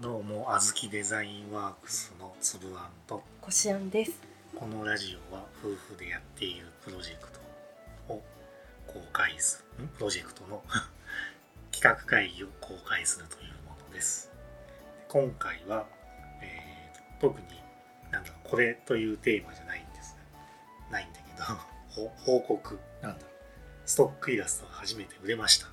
どうも、あずきデザインワークスのつぶあんと、こしあんです。このラジオは夫婦でやっているプロジェクトを公開する、ん？プロジェクトの 企画会議を公開するというものです。今回は、えー特に、なんだろう、これというテーマじゃないんです。ないんだけど、ほ報告、なんだ？ストックイラストが初めて売れました。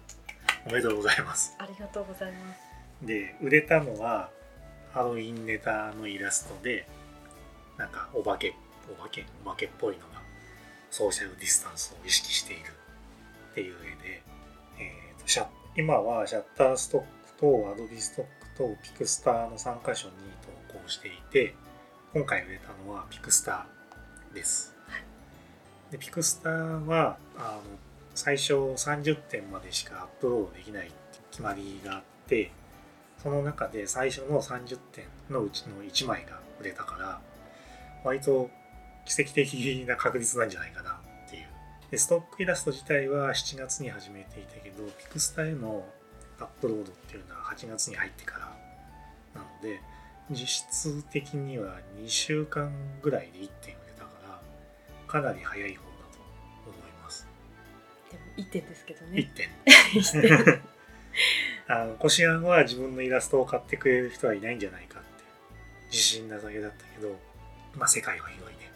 おめでとうございます。ありがとうございます。で売れたのはハロウィンネタのイラストでなんかお化けお化け？お化けっぽいのがソーシャルディスタンスを意識しているっていう絵で、えーとシャ今はシャッターストックとアドビストックとピクスターの3箇所に投稿していて今回売れたのはピクスターです。でピクスターはあの最初30点までしかアップロードできないって決まりがあってその中で最初の30点のうちの1枚が売れたから割と奇跡的な確率なんじゃないかなっていうでストックイラスト自体は7月に始めていたけどピクスタへのアップロードっていうのは8月に入ってからなので実質的には2週間ぐらいで1点売れたからかなり早い方だと思いますでも一点ですけど1ね。点一点。あの、コシアンは自分のイラストを買ってくれる人はいないんじゃないかって自信なだけだったけど、まあ世界は広いね。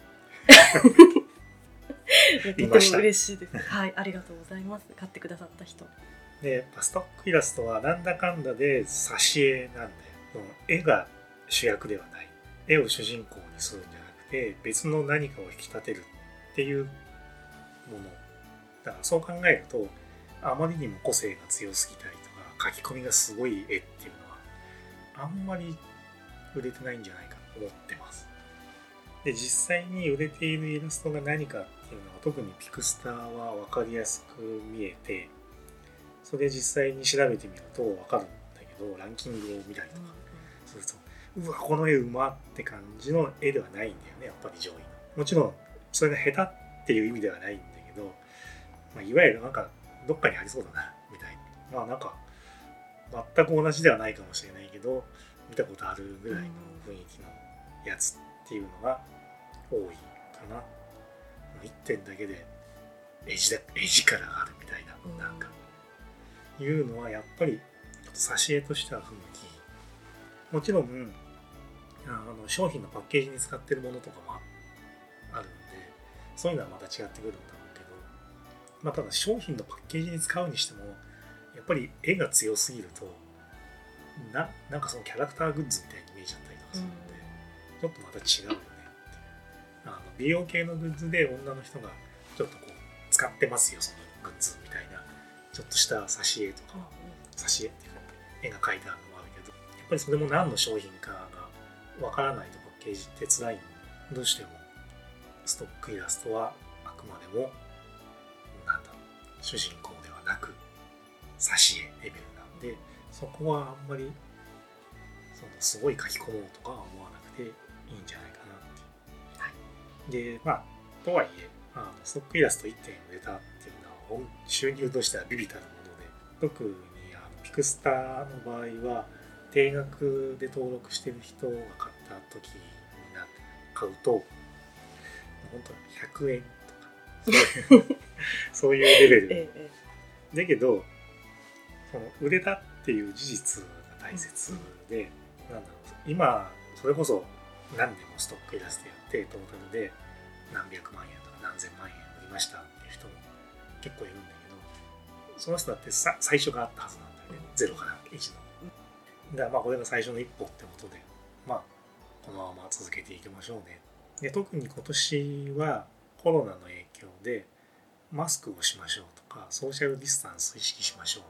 とても嬉しいです。はい、ありがとうございます。買ってくださった人。で、ストックイラストはなんだかんだで挿絵なんだよ。絵が主役ではない。絵を主人公にするんじゃなくて、別の何かを引き立てるっていうもの。だからそう考えると、あまりにも個性が強すぎたりとか、書き込みがすごい絵っていうのは、あんまり売れてないんじゃないかと思ってます。で、実際に売れているイラストが何かっていうのは、特にピクスターは分かりやすく見えて、それ実際に調べてみると分かるんだけど、ランキングを見たりとかすると、うわ、この絵うまって感じの絵ではないんだよね、やっぱり上位の。もちろん、それが下手っていう意味ではないんだけど、まあ、いわゆるなんか、どっかにありそうだな、みたいな。まあなんか、全く同じではないかもしれないけど、見たことあるぐらいの雰囲気のやつっていうのが多いかな。1点だけで絵力があるみたいな、うんなんか、いうのはやっぱり挿絵としては不向き。もちろん、あの商品のパッケージに使ってるものとかもああるんで、そういうのはまた違ってくるんだろうけど、まあただ商品のパッケージに使うにしても、やっぱり絵が強すぎると、ななんかそのキャラクターグッズみたいに見えちゃったりとかするんで、ちょっとまた違うよねって。あの美容系のグッズで女の人がちょっとこう使ってますよそのグッズみたいな。ちょっとした挿絵とか挿絵っていうか絵が描いてあるのもあるけどやっぱりそれも何の商品かがわからないとパッケージって辛いどうしてもストックイラストはあくまでもなんだ主人公ではなく挿絵レベルなんでそこはあんまりそのすごい書き込もうとかは思わなくていいんじゃないかなっていう。で、まあ、とはいえ、あのストックイラスト1点売れたっていうのは本、収入としてはビビたるもので、特にあのピクスターの場合は、定額で登録してる人が買った時にな買うと、本当100円とか、そういうレベル。えええ。だけどその売れたっていう事実が大切で、なんだろう今それこそ何でもストックイラストやってトータルで何百万円とか何千万円売りましたっていう人も結構いるんだけどその人だってさ最初があったはずなんだよねゼロから1の。だからまあこれが最初の一歩ってことでまあこのまま続けていきましょうね。で特に今年はコロナの影響でマスクをしましょうとかソーシャルディスタンス意識しましょう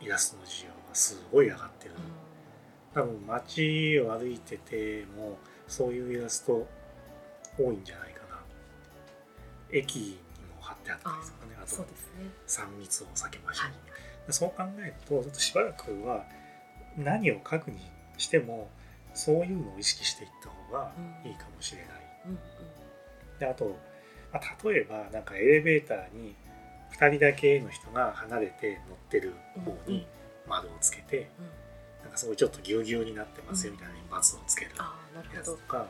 イラストの需要がすごい上がってる、多分街を歩いててもそういうイラスト多いんじゃないかな。駅にも貼ってあったりとかねあえとね。3密を避けましょう、はい。そう考えるとちょっとしばらくは何を書くにしてもそういうのを意識していった方がいいかもしれない、うんうん。であと、まあ、例えばなんかエレベーターに2人だけの人が離れて乗ってる方に、窓をつけてうん。なんかすごいちょっとぎゅうぎゅうになってますよみたいなバツをつけるああなるやほど。つとか。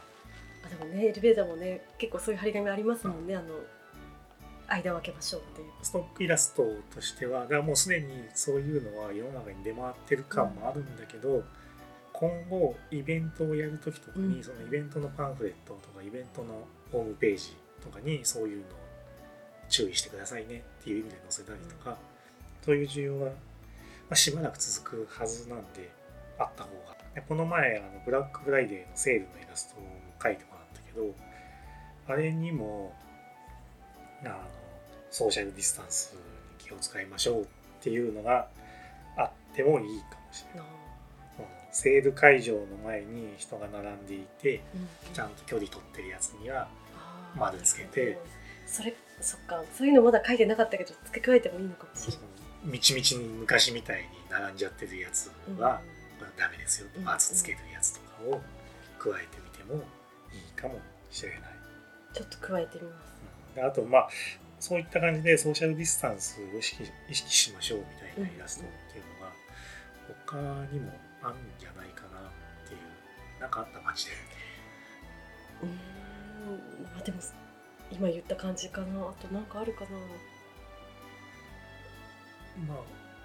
あでもねエレベーターもね結構そういう張り紙ありますもんね、あの間を空けましょうっていう。ストックイラストとしてはだからもうすでにそういうのは世の中に出回ってる感もあるんだけど、今後イベントをやる時とかに、うん。そのイベントのパンフレットとかイベントのホームページとかにそういうのを注意してくださいねっていう意味で載せたりとか、そういう需要は、まあ、しばらく続くはずなんであった方が。でこの前あのブラックフライデーのセールのイラストを描いてもらったけどあれにもあのソーシャルディスタンスに気を使いましょうっていうのがあってもいいかもしれない。セール会場の前に人が並んでいてちゃんと距離取ってるやつには丸つけてそれそっか。そういうのまだ書いてなかったけど付け加えてもいいのかもしれない。みちみちに昔みたいに並んじゃってるやつは、これダメですようん。バツつけるやつとかを加えてみてもいいかもしれない。ちょっと加えてみます。うん。であとまあそういった感じでソーシャルディスタンスを意識意識しましょうみたいなイラストっていうのが他にもあるんじゃないかなっていうなんかあった街で。うーん。まあでも今言った感じかな。あとなんかあるかな。まあ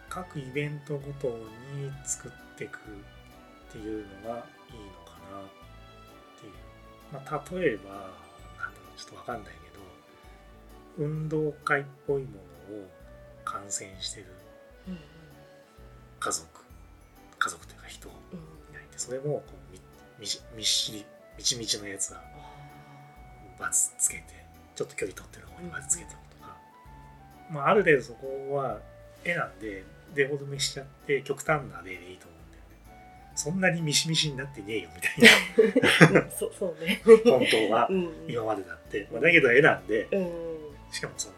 各イベントごとに作っていくっていうのがいいのかなっていう、まあ、例えばなんだろうちょっとわかんないけど運動会っぽいものを観戦してるうんうん家族。家族というか人がうん。いてそれもこうみみしみっしりみちみちのやつはバツつけてちょっと距離取ってる方にバツつけておくとか、まあ、ある程度そこは絵なんでデフォルメしちゃって極端な例でいいと思うんだよね。そんなにミシミシになってねえよみたいな。う んそうそうね。本当はうん。今までだって、まあ、だけど絵なんでうん。しかもその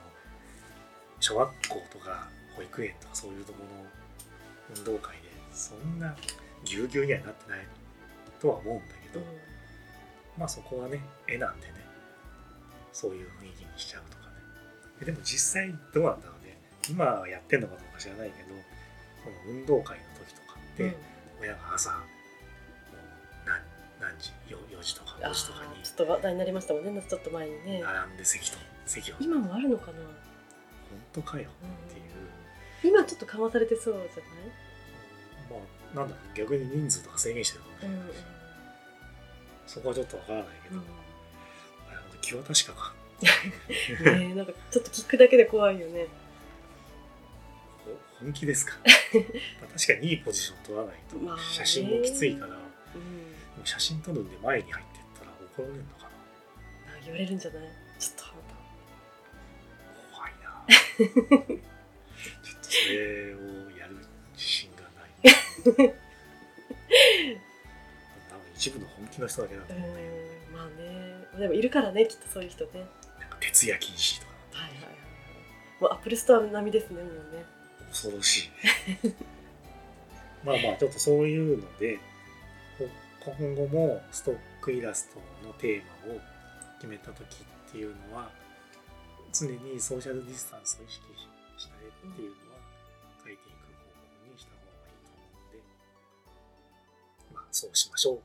小学校とか保育園とかそういうところの運動会でそんなぎゅうぎゅうにはなってないとは思うんだけど、まあそこはね絵なんでねそういう雰囲気にしちゃうとかね。ででも実際どうなんだろうね。今はやってんのかどうか知らないけどこの運動会の時とかって、うん。親が朝もう何何時 4, 4時とか5あー時とかにちょっと話題になりましたもんね。ちょっと前にね。並んで席と席を。本今もあるのかな、当かようんっていう、今ちょっと緩和されてそうじゃまあなんだろう逆に人数とか制限してるもしないれないし、そこはちょっとわからないけど、うん気は確かかうんねえなんかちょっと聞くだけで怖いよね。ほ本気ですか？まあ確かにいいポジション取らないと。まあね。写真もきついから、うん。でも写真撮るんで前に入ってったら怒られるのかな。あ言われるんじゃない？ちょっと怖いな。ちょっとそれをやる自信がない。多分一部の本気の人だけだとう思うね、ん。まあねでもいるからねきっとそういう人ね。なんか徹夜禁止とか。はいはいはいはい。もうアップルストア並みですねもうね。恐ろしい まあまあちょっとそういうのでこ今後もストックイラストのテーマを決めた時っていうのは常にソーシャルディスタンスを意識した絵っていうのは描いていく方向にした方がいいと思うのでまあそうしましょう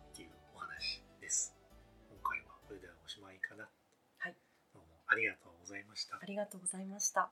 ありがとうございました。ありがとうございました。